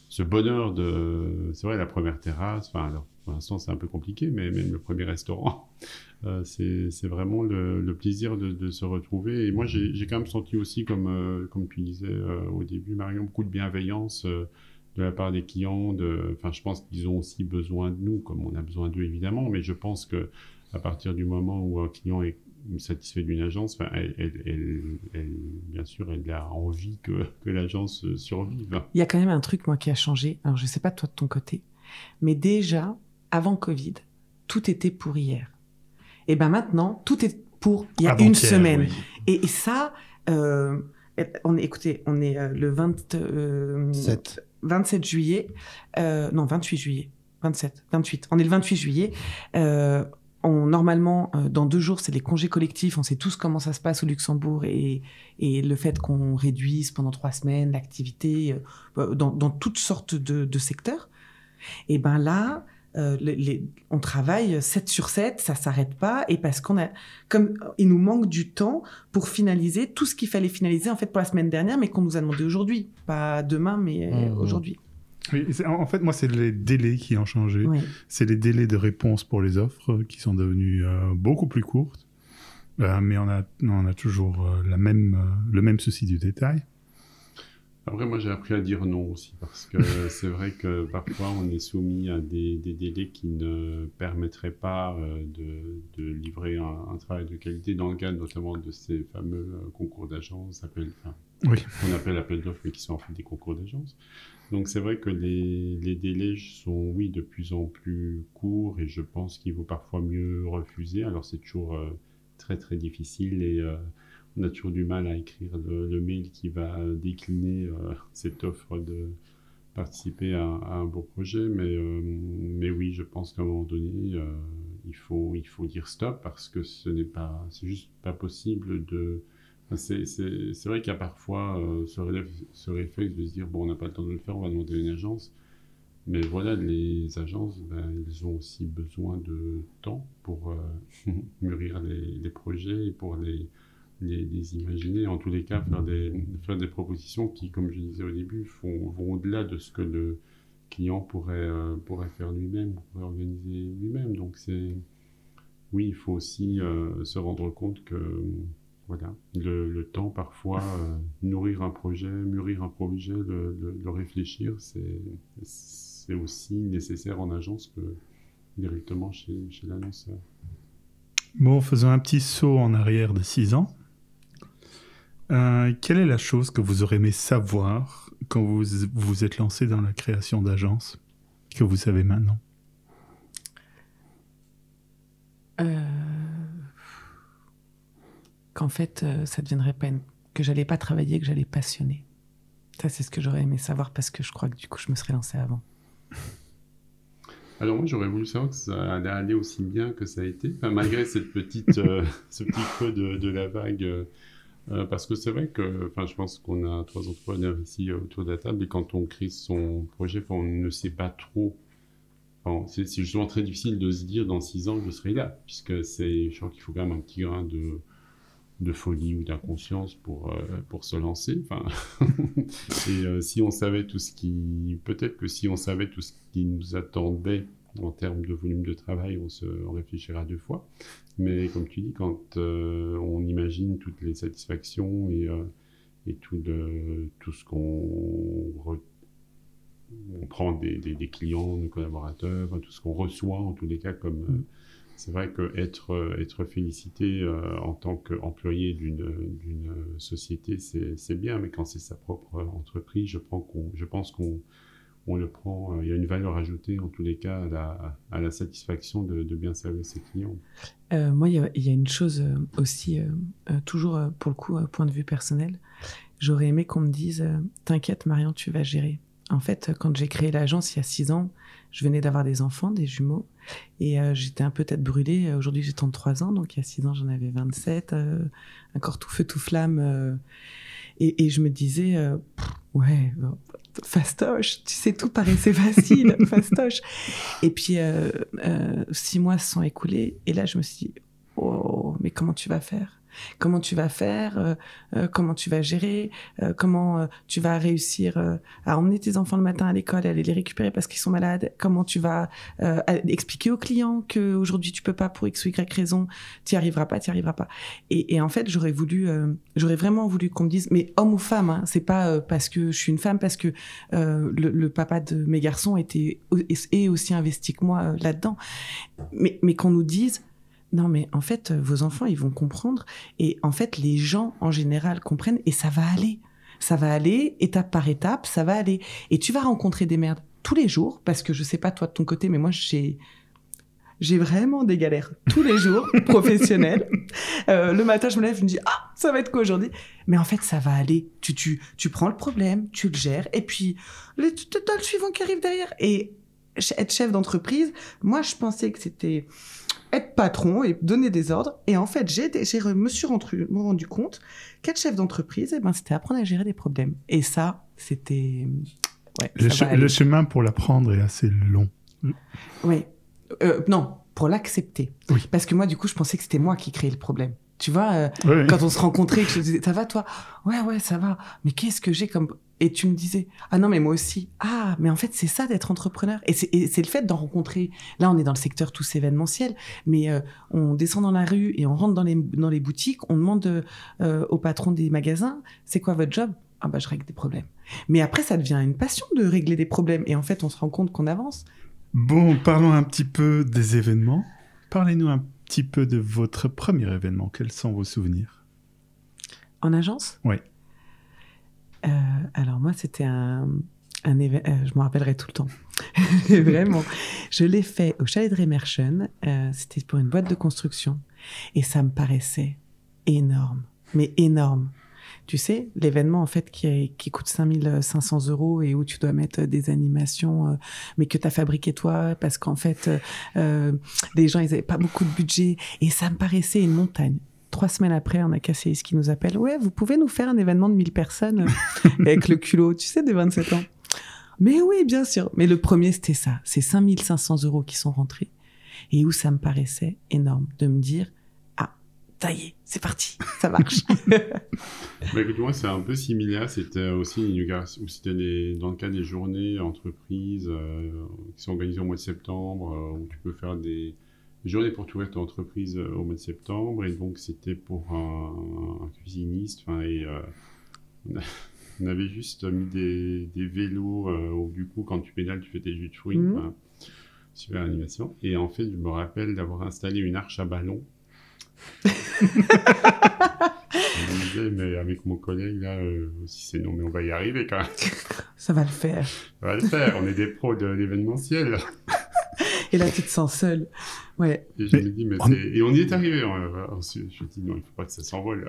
ce bonheur de, c'est vrai, la première terrasse. Enfin, pour l'instant, c'est un peu compliqué, mais même le premier restaurant, euh, c'est vraiment le, plaisir de, se retrouver. Et moi, j'ai quand même senti aussi, comme, euh, comme tu disais euh, au début, Marion, beaucoup de bienveillance de la part des clients. Enfin, je pense qu'ils ont aussi besoin de nous, comme on a besoin d'eux évidemment, mais je pense que à partir du moment où un client est satisfait d'une agence, enfin, elle, elle- elle- elle- bien sûr, elle a envie que, que l'agence survive. Il y a quand même un truc, moi, qui a changé. Alors, je sais pas toi de ton côté, mais déjà, avant Covid, tout était pour hier. Et ben maintenant, tout est pour il y a une semaine. oui. Et, et ça, euh, on est, écoutez, on est euh, le 20, euh, Sept. 27 juillet, euh, non 28 juillet, 27, 28. On est le 28 juillet. Euh, on, normalement, euh, dans deux jours, c'est les congés collectifs. On sait tous comment ça se passe au Luxembourg et, et le fait qu'on réduise pendant trois semaines l'activité euh, dans, dans toutes sortes de, de secteurs. Et ben là, euh, les- les- on travaille 7 sur 7, ça s'arrête pas, et parce qu'on a, comme il nous manque du temps pour finaliser tout ce qu'il fallait finaliser en fait pour la semaine dernière, mais qu'on nous a demandé aujourd'hui, pas demain, mais euh, Mhm. aujourd'hui. Oui, en fait, moi, c'est les délais qui ont changé. Oui. C'est les délais de réponse pour les offres qui sont devenus euh, beaucoup plus courtes. Euh, mais on a, on a toujours euh, la même, euh, le même souci du détail. Après, moi, j'ai appris à dire non aussi, parce que c'est vrai que parfois, on est soumis à des, des délais qui ne permettraient pas euh, de, de, livrer un, un, travail de qualité dans le cadre notamment de ces fameux euh, concours d'agence, enfin, oui. qu'on appelle appel d'offres, mais qui sont en fait des concours d'agence. Donc, c'est vrai que les, délais sont, oui, de plus en plus courts, et je pense qu'il vaut parfois mieux refuser. Alors, c'est toujours euh, très, très difficile, et on a toujours du mal à écrire le, mail qui va décliner euh, cette offre de participer à, un beau projet. Mais, euh, mais oui, je pense qu'à un moment donné, euh, il, faut, il faut dire stop parce que ce n'est pas, c'est juste pas possible de. C'est, vrai qu'il y a parfois ce, ce, réflexe de se dire bon, on n'a pas le temps de le faire, on va demander une agence. Mais voilà, les agences, ben, ils ont aussi besoin de temps pour mûrir les, les, projets et pour les, les, imaginer, en tous les cas faire des, faire des propositions qui, comme je disais au début, font, vont au-delà de ce que le client pourrait, euh, pourrait faire lui-même, pourrait organiser lui-même. Donc c'est, oui, il faut aussi euh, se rendre compte que voilà, le, le temps parfois, euh, nourrir un projet, mûrir un projet, le, le, réfléchir, c'est, aussi nécessaire en agence que directement chez, chez l'annonceur. Bon, faisons un petit saut en arrière de 6 ans. Euh, quelle est la chose que vous aurez aimé savoir quand vous vous êtes lancé dans la création d'agences que vous savez maintenant? Euh, Qu'en fait, euh, ça deviendrait pas que j'allais pas travailler, que j'allais passionner. Ça, c'est ce que j'aurais aimé savoir parce que je crois que du coup, je me serais lancé avant. Alors moi, j'aurais voulu savoir que ça allait aller aussi bien que ça a été, malgré cette petite, ce petit creux de, de la vague euh, parce que c'est vrai que, enfin, je pense qu'on a trois entrepreneurs ici euh, autour de la table et quand on crée son projet, on ne sait pas trop. Enfin, c'est justement très difficile de se dire dans six ans je serai là, puisque c'est, je crois qu'il faut quand même un petit grain de, de folie ou d'inconscience pour, euh, pour se lancer. Enfin, et si on savait tout ce qui, peut-être que si on savait tout ce qui nous attendait en termes de volume de travail, on se réfléchira deux fois. Mais comme tu dis, quand euh, on imagine toutes les satisfactions et, euh, et tout, le, tout ce qu'on on prend des, des, clients, des collaborateurs, tout ce qu'on reçoit en tous les cas comme euh, c'est vrai que être, être félicité en tant qu'employé d'une société, c'est bien, mais quand c'est sa propre entreprise, je, prends je pense qu'on on le prend, euh, il y a une valeur ajoutée en tous les cas à la, satisfaction de, bien servir ses clients. Euh, moi, il y, a, une chose euh, aussi, toujours pour le coup, point de vue personnel, j'aurais aimé qu'on me dise T'inquiète, Marion, tu vas gérer. En fait, quand j'ai créé l'agence il y a six ans, je venais d'avoir des enfants, des jumeaux, et j'étais un peu tête brûlée. Aujourd'hui, j'ai 33 ans, donc il y a six ans, j'en avais 27, encore tout feu, tout flamme. Et, je me disais, ouais, fastoche, tu sais, tout paraissait facile, fastoche. Et puis, euh, euh, six mois se sont écoulés, et là, je me suis dit, oh, mais comment tu vas faire? Comment tu vas faire, euh, euh, comment tu vas gérer, euh, comment tu vas réussir à emmener tes enfants le matin à l'école, aller les récupérer parce qu'ils sont malades, comment tu vas expliquer aux clients qu'aujourd'hui tu peux pas pour x ou y raison, tu arriveras pas, tu arriveras pas. Et, en fait, j'aurais voulu, j'aurais vraiment voulu qu'on me dise, mais homme ou femme, hein, c'est pas parce que je suis une femme, parce que le, papa de mes garçons était est aussi investi que moi là-dedans, mais qu'on nous dise, non, mais en fait, vos enfants, ils vont comprendre. Et en fait, les gens, en général, comprennent et ça va aller. Ça va aller, étape par étape, ça va aller. Et tu vas rencontrer des merdes tous les jours, parce que je sais pas toi de ton côté, mais moi, j'ai j'ai vraiment des galères tous les jours professionnelles. Euh, le matin, je me lève, je me dis ah ça va être quoi aujourd'hui? Mais en fait, ça va aller. Tu tu tu prends le problème, tu le gères, et puis le, as le suivant qui arrive derrière. Et être chef d'entreprise, moi je pensais que c'était être patron et donner des ordres. Et en fait, j'ai, j'ai me suis rendu, rendu compte qu'être chef d'entreprise, eh ben, c'était apprendre à gérer des problèmes. Et ça, c'était... Ouais, le, chemin pour l'apprendre est assez long. Oui. Euh, non, pour l'accepter. Oui. Parce que moi, du coup, je pensais que c'était moi qui créais le problème. Tu vois, euh, quand on se rencontrait, que je disais, ça va toi? Ouais, ouais, ça va. Mais qu'est-ce que j'ai comme... Et tu me disais, ah non, mais moi aussi. Ah, mais en fait, c'est ça d'être entrepreneur. Et c'est le fait d'en rencontrer. Là, on est dans le secteur tous événementiel, mais euh, on descend dans la rue et on rentre dans les, dans les boutiques, on demande euh, au patron des magasins, c'est quoi votre job? Ah bah je règle des problèmes. Mais après, ça devient une passion de régler des problèmes. Et en fait, on se rend compte qu'on avance. Bon, parlons un petit peu des événements. Parlez-nous un petit peu de votre premier événement. Quels sont vos souvenirs? En agence? Oui. Euh, alors moi, c'était un, un événement, je me rappellerai tout le temps. Vraiment. Je l'ai fait au chalet de Remerschen. Euh, c'était pour une boîte de construction. Et ça me paraissait énorme. Mais énorme. Tu sais, l'événement en fait qui, qui coûte 5500 euros et où tu dois mettre des animations, euh, mais que tu as fabriqué toi parce qu'en fait, euh, les gens, ils avaient pas beaucoup de budget et ça me paraissait une montagne. Trois semaines après, on a cassé ce qui nous appelle. Ouais, vous pouvez nous faire un événement de 1000 personnes euh, avec le culot, tu sais, des 27 ans. Mais oui, bien sûr. Mais le premier, c'était ça. C'est 5500 euros qui sont rentrés et où ça me paraissait énorme de me dire, ça y est, c'est parti, ça marche. bah, écoute, moi, c'est un peu similaire. C'était aussi une c'était dans le cas des journées entreprises euh, qui sont organisées au mois de septembre, euh, où tu peux faire des journées pour ouvrir ton entreprise euh, au mois de septembre. Et donc, c'était pour un, cuisiniste. Et on, avait juste mis des, des vélos où, du coup, quand tu pédales, tu fais tes jus de fruits. Mmh. super animation. Et en fait, je me rappelle d'avoir installé une arche à ballon mais avec mon collègue, là, euh, si c'est non, mais on va y arriver quand même. Ça va le faire. Ça va le faire, on est des pros de l'événementiel. Et là, tu te sens seul. Ouais. Et je me dis, mais on... Et on y est arrivé. je me dis, non, il ne faut pas que ça s'envole.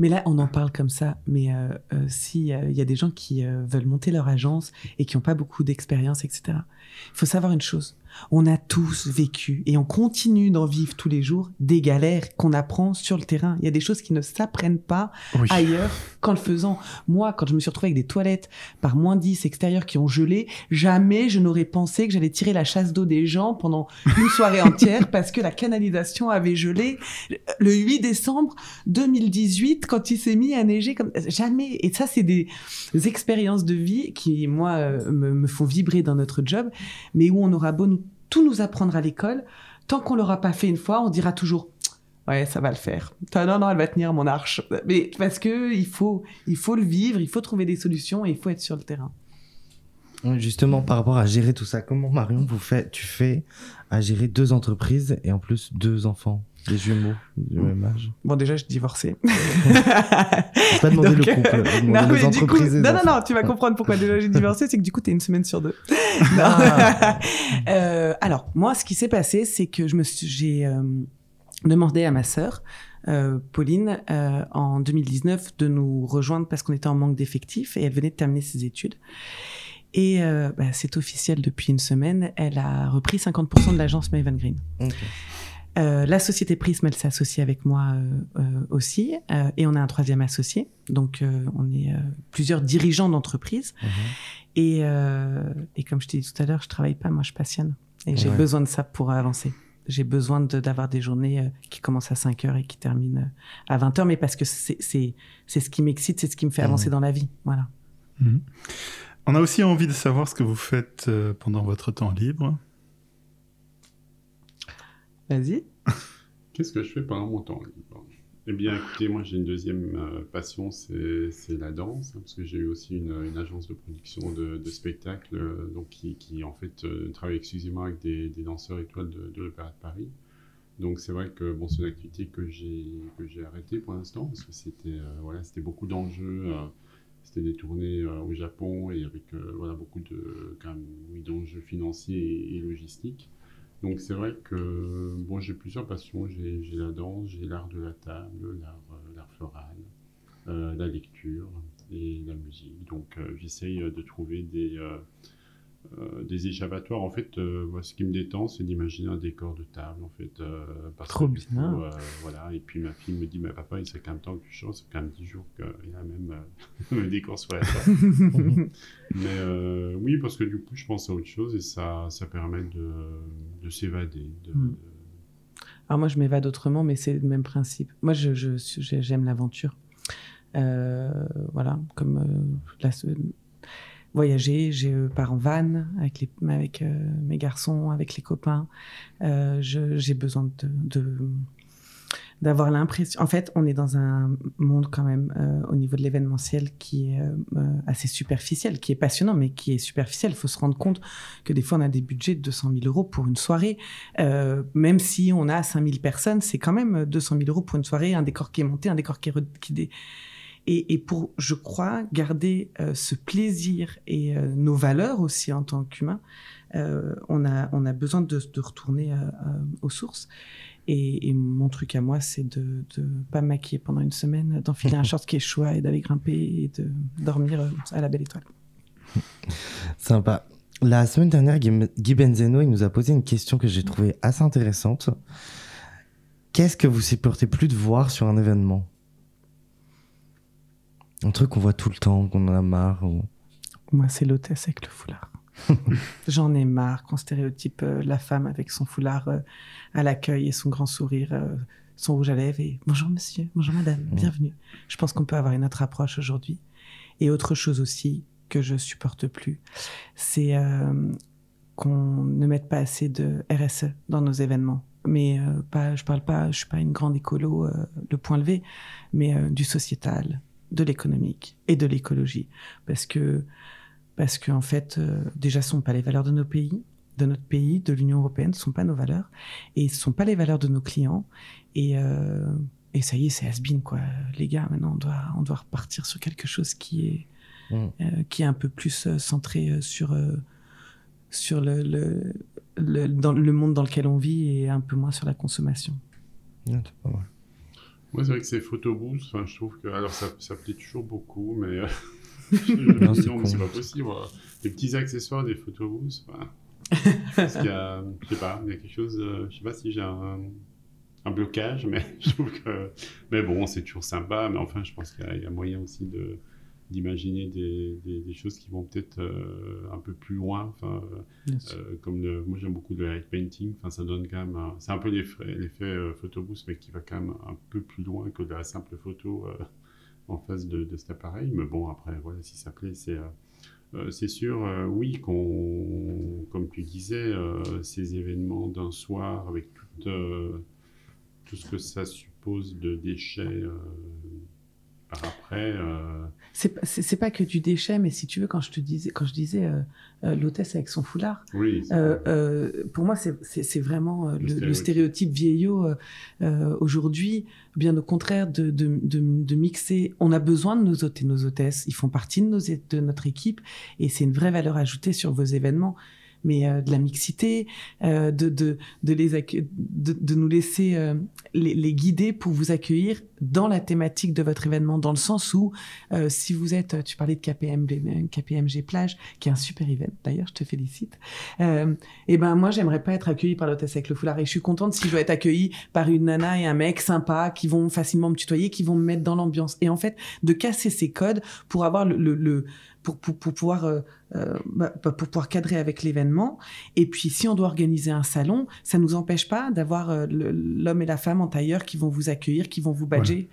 Mais là, on en parle comme ça. Mais euh, euh, s'il y a des gens qui veulent monter leur agence et qui n'ont pas beaucoup d'expérience, etc., il faut savoir une chose on a tous vécu et on continue d'en vivre tous les jours des galères qu'on apprend sur le terrain. Il y a des choses qui ne s'apprennent pas ailleurs qu'en le faisant. Moi, quand je me suis retrouvée avec des toilettes par moins 10 extérieures qui ont gelé, jamais je n'aurais pensé que j'allais tirer la chasse d'eau des gens pendant une soirée entière parce que la canalisation avait gelé le 8 décembre 2018 quand il s'est mis à neiger comme jamais. Et ça, c'est des expériences de vie qui, moi, euh, me, me font vibrer dans notre job, mais où on aura beau nous tout nous apprendre à l'école. Tant qu'on l'aura pas fait une fois, on dira toujours ouais, ça va le faire. Non, non, elle va tenir mon arche. Mais parce que il faut, il faut le vivre, il faut trouver des solutions et il faut être sur le terrain. Justement, par rapport à gérer tout ça, comment Marion, vous fait, tu fais à gérer deux entreprises et en plus deux enfants? Des jumeaux du même âge Bon, déjà, je divorçais. Je pas demander le couple, non, les entreprises. non, non, non, tu vas comprendre pourquoi déjà j'ai divorcé, c'est que du coup, tu es une semaine sur deux. Ah. euh, alors, moi, ce qui s'est passé, c'est que je me j'ai euh, demandé à ma sœur, euh, Pauline, euh, en 2019, de nous rejoindre parce qu'on était en manque d'effectifs et elle venait de terminer ses études. Et bah, c'est officiel depuis une semaine, elle a repris 50% de l'agence Maven Green. Euh, la société Prism, elle s'est associée avec moi euh, euh, aussi, et on a un troisième associé. Donc, on est plusieurs dirigeants d'entreprise. Mhm. Et, et, comme je t'ai dit tout à l'heure, je travaille pas, moi, je passionne. Et j'ai besoin de ça pour avancer. J'ai besoin d'avoir des journées qui commencent à 5 heures et qui terminent à 20 heures, mais parce que c'est ce qui m'excite, c'est ce qui me fait mhm. avancer dans la vie. Voilà. Mhm. On a aussi envie de savoir ce que vous faites pendant votre temps libre. Vas-y. Qu'est-ce que je fais pendant mon temps Eh bien, écoutez, moi j'ai une deuxième euh, passion, c'est la danse, hein, parce que j'ai eu aussi une, agence de production de, spectacles, euh, donc qui, en fait euh, travaille exclusivement avec des, danseurs étoiles de, de l'Opéra de Paris. Donc c'est vrai que bon, c'est une activité que j'ai arrêtée pour l'instant parce que c'était voilà c'était beaucoup d'enjeux, c'était des tournées au Japon et avec voilà beaucoup de oui, d'enjeux financiers et logistiques. Donc c'est vrai que bon, j'ai plusieurs passions. J'ai la danse, j'ai l'art de la table, l'art euh, floral, euh, la lecture et la musique. Donc euh, j'essaye de trouver des, euh, des échappatoires. En fait, euh, ce qui me détend, c'est d'imaginer un décor de table, en fait. Euh, parce Trop bien. voilà. Et puis ma fille me dit, mais papa, il serait quand même temps que tu changes. C'est quand même 10 jours qu'il y a même un décor sur la table. mais oui, parce que du coup, je pense à autre chose et ça, ça permet de, de s'évader. Hmm. Alors moi, je m'évade autrement, mais c'est le même principe. Moi, j'aime je, j'aime l'aventure. voilà, comme la, voyager. Je pars en van avec, les, avec euh, mes garçons, avec les copains. Euh, j'ai besoin de, d'avoir l'impression. En fait, on est dans un monde quand même euh, au niveau de l'événementiel qui est euh, euh, assez superficiel, qui est passionnant, mais qui est superficiel. Il faut se rendre compte que des fois, on a des budgets de 200 000 euros pour une soirée. même si on a 5 000 personnes, c'est quand même 200 000 euros pour une soirée, un décor qui est monté, un décor qui est... Qui et, et, pour, je crois, garder ce plaisir et nos valeurs aussi en tant qu'humains, on, a, on a besoin de, de retourner aux sources. Et, mon truc à moi, c'est de ne pas me maquiller pendant une semaine, d'enfiler un short qui est choix et d'aller grimper et de dormir euh, à la belle étoile. Sympa. La semaine dernière, Guy Benzeno il nous a posé une question que j'ai trouvée assez intéressante. Qu'est-ce que vous supportez plus de voir sur un événement? Un truc qu'on voit tout le temps, qu'on en a marre Moi, c'est l'hôtesse avec le foulard. J'en ai marre qu'on stéréotype euh, la femme avec son foulard euh, à l'accueil et son grand sourire, euh, son rouge à lèvres et bonjour monsieur, bonjour madame, bienvenue. Je pense qu'on peut avoir une autre approche aujourd'hui. Et autre chose aussi que je supporte plus, c'est qu'on ne mette pas assez de RSE dans nos événements. Mais pas, je parle pas, je suis pas une grande écolo, le point levé, mais du sociétal, de l'économique et de l'écologie, parce que parce qu'en en fait, euh, déjà, ce ne sont pas les valeurs de nos pays, de notre pays, de l'Union européenne, ce ne sont pas nos valeurs, et ce ne sont pas les valeurs de nos clients. Et, euh, et ça y est, c'est has quoi. Les gars, maintenant, on doit, on doit repartir sur quelque chose qui est, mmh. euh, qui est un peu plus centré sur, sur le, le, le, dans le monde dans lequel on vit et un peu moins sur la consommation. Moi, c'est vrai que ces photobooths, enfin, je trouve que alors ça, ça plaît toujours beaucoup, mais non, c'est pas possible. Des petits accessoires, des photobooths. Parce qu'il y a, je sais pas, il y a quelque chose, euh, je sais pas si j'ai un, un, blocage, mais je trouve que, mais bon, c'est toujours sympa, mais enfin, je pense qu'il y, a moyen aussi de, d'imaginer des, des, choses qui vont peut-être euh, un peu plus loin, enfin, euh, comme le, moi j'aime beaucoup le light painting, enfin, ça donne quand même, c'est un peu l'effet, l'effet photobooth, mais qui va quand même un peu plus loin que de la simple photo en face de, cet appareil. Mais bon, après, voilà, si ça plaît, c'est euh, euh, c'est sûr, euh, oui, qu'on, comme tu disais, ces événements d'un soir avec tout ce que ça suppose de déchets après. Euh... C'est pas que du déchet, mais si tu veux, quand je te disais, quand je disais euh, euh, l'hôtesse avec son foulard, oui, euh, pour moi, c'est vraiment le, stéréotype, vieillot aujourd'hui. Bien au contraire, de, de, de, mixer. On a besoin de nos hôtes et nos hôtesses. Ils font partie de, nos, de notre équipe et c'est une vraie valeur ajoutée sur vos événements mais euh, de la mixité, euh, de, de, de, les de, de nous laisser euh, les, les, guider pour vous accueillir dans la thématique de votre événement, dans le sens où si vous êtes, tu parlais de KPMG, KPMG Plage, qui est un super event d'ailleurs, je te félicite, et ben moi j'aimerais pas être accueilli par l'hôtesse avec le foulard et je suis contente si je dois être accueillie par une nana et un mec sympa qui vont facilement me tutoyer, qui vont me mettre dans l'ambiance. Et en fait, de casser ces codes pour avoir le, le pour, pour, pour pouvoir euh, euh bah, pour pouvoir cadrer avec l'événement. Et puis, si on doit organiser un salon, ça nous empêche pas d'avoir euh, l'homme et la femme en tailleur qui vont vous accueillir, qui vont vous badger.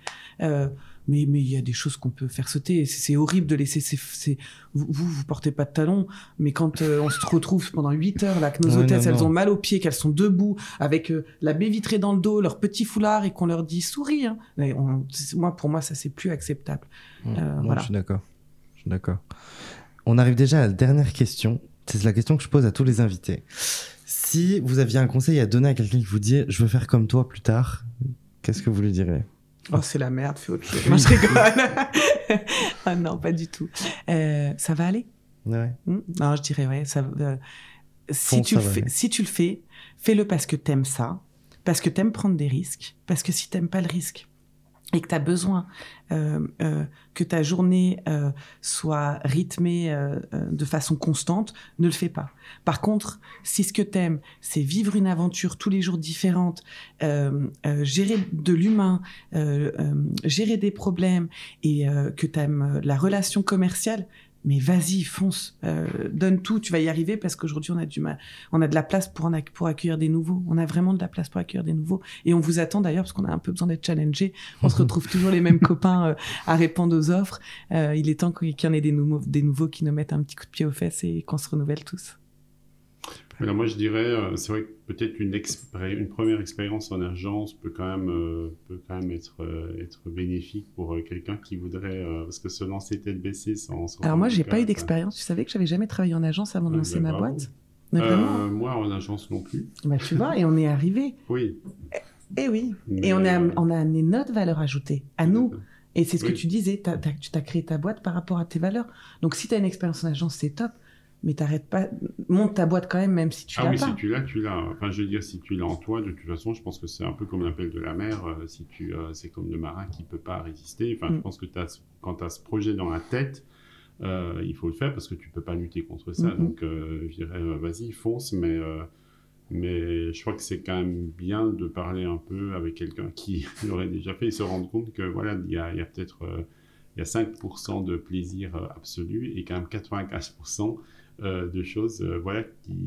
Mais mais il y a des choses qu'on peut faire sauter. C'est horrible de laisser ces, vous, vous, vous portez pas de talons, mais quand on se retrouve pendant 8 heures là que nos hôtesses elles ont mal aux pieds, qu'elles sont debout avec la baie vitrée dans le dos, leur petit foulard et qu'on leur dit souris. Hein. moi pour moi ça c'est plus acceptable. voilà. Je suis d'accord. D'accord. On arrive déjà à la dernière question. C'est la question que je pose à tous les invités. Si vous aviez un conseil à donner à quelqu'un qui vous dit je veux faire comme toi plus tard, qu'est-ce que vous lui direz Oh, c'est la merde, fais autre chose. Moi, je rigole. ah non, pas du tout. Euh, ça va aller? Ouais. Hmm? Non, je dirais, ouais. Ça, euh, si, tu le fais, si tu le fais, fais-le parce que t'aimes ça, parce que t'aimes prendre des risques, parce que si t'aimes pas le risque, et que tu as besoin euh, euh, que ta journée euh, soit rythmée de façon constante, ne le fais pas. Par contre, si ce que t'aimes, c'est vivre une aventure tous les jours différente, gérer de l'humain, gérer des problèmes et que t'aimes la relation commerciale, mais vas-y, fonce, euh, donne tout, tu vas y arriver parce qu'aujourd'hui on a du mal, on a de la place pour, pour accueillir des nouveaux, on a vraiment de la place pour accueillir des nouveaux. Et on vous attend d'ailleurs parce qu'on a un peu besoin d'être challengé, on se retrouve toujours les mêmes copains euh, à répondre aux offres, euh, il est temps qu'il y en ait des, nouveaux, des nouveaux qui nous mettent un petit coup de pied aux fesses et qu'on se renouvelle tous. Alors moi je dirais, euh, c'est vrai que peut-être une, première expérience en agence peut quand même, euh, peut quand même être, euh, être bénéfique pour quelqu'un qui voudrait, parce que se lancer tête baissée sans... sans Alors moi, j'ai pas eu d'expérience. Tu savais que j'avais jamais travaillé en agence avant de Ouais, lancer bah, ma bravo. boîte? Euh, Moi en agence non plus. Bah tu vois, et on est arrivé. Oui. Eh oui. Mais, Et on, a, on a amené notre valeur ajoutée à nous. Et c'est ce que Oui. tu disais, tu t'as créé ta boîte par rapport à tes valeurs. Donc si tu as une expérience en agence, c'est top. Mais t'arrêtes pas, monte ta boîte quand même, même si tu Ah l'as oui, pas. si tu l'as, tu l'as. Enfin, je veux dire, si tu l'as en toi, de toute façon, je pense que c'est un peu comme l'appel de la mer. euh, si tu, euh, c'est comme le marin qui peut pas résister. Enfin, je Mm. pense que t'as, quand tu as ce projet dans la tête, euh, il faut le faire parce que tu peux pas lutter contre ça. Donc, je dirais, vas-y, fonce, mais. mais je crois que c'est quand même bien de parler un peu avec quelqu'un qui l'aurait déjà fait et se rendre compte que voilà, il y a, peut-être il y a 5% de plaisir absolu et quand même 95% euh, de choses euh, voilà,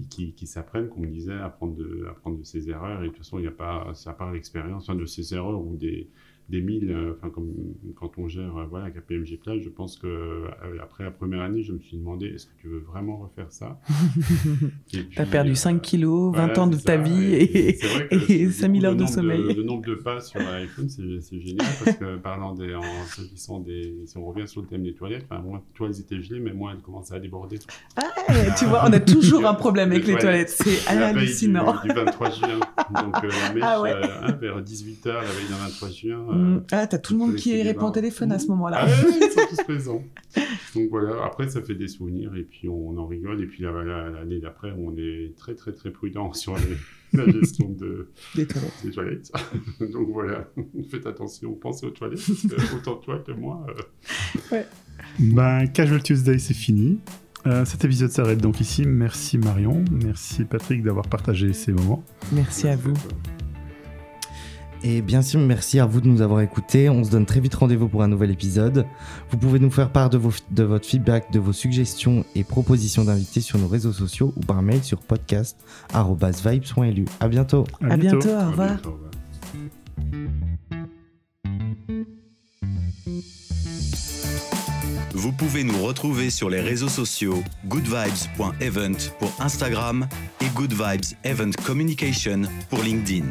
qui, qui, s'apprennent, comme on disait, apprendre de, apprendre de ses erreurs. Et de toute façon, il n'y a pas, à part l'expérience enfin, de ses erreurs ou des, des milles, euh, enfin, comme quand on gère euh, voilà, KPMG Plage, je pense que euh, après la première année, je me suis demandé est-ce que tu veux vraiment refaire ça T'as puis, perdu euh, 5 kilos, 20 voilà, ans de ta ça. vie et, et du 5000 coup, heures de sommeil. le nombre de pas sur l'iPhone, c'est génial parce que parlant des, en s'agissant des, si on revient sur le thème des toilettes, enfin, moi, toi, elles étaient gelées, mais moi, elles commençaient à déborder. Ah, tu vois, on a toujours un problème avec Les les toilettes. C'est hallucinant. Du, du 23 juin. Donc, euh, la mèche, Ah ouais. euh, vers 18h, la veille d'un 23 juin. Euh, Mm. Ah, t'as tout le monde qui répond au téléphone à ce moment-là. Ah ouais, ouais, ils sont tous présents. Donc voilà, après ça fait des souvenirs et puis on en rigole. Et puis l'année d'après, on est très très très prudent sur les- la gestion de, Des toilettes. des toilettes. Donc voilà, faites attention, pensez aux toilettes parce que autant toi que moi. euh, Ben, Casual Tuesday, c'est fini. Euh, cet épisode s'arrête donc ici. Merci Marion, merci Patrick d'avoir partagé ces moments. Merci à vous. Et bien sûr, merci à vous de nous avoir écoutés. On se donne très vite rendez-vous pour un nouvel épisode. Vous pouvez nous faire part de, vos, de votre feedback, de vos suggestions et propositions d'invités sur nos réseaux sociaux ou par mail sur podcast.vibes.lu. À bientôt. À bientôt, au à revoir. bientôt, au revoir. Vous pouvez nous retrouver sur les réseaux sociaux goodvibes.event pour Instagram et Good Vibes Event Communication pour LinkedIn.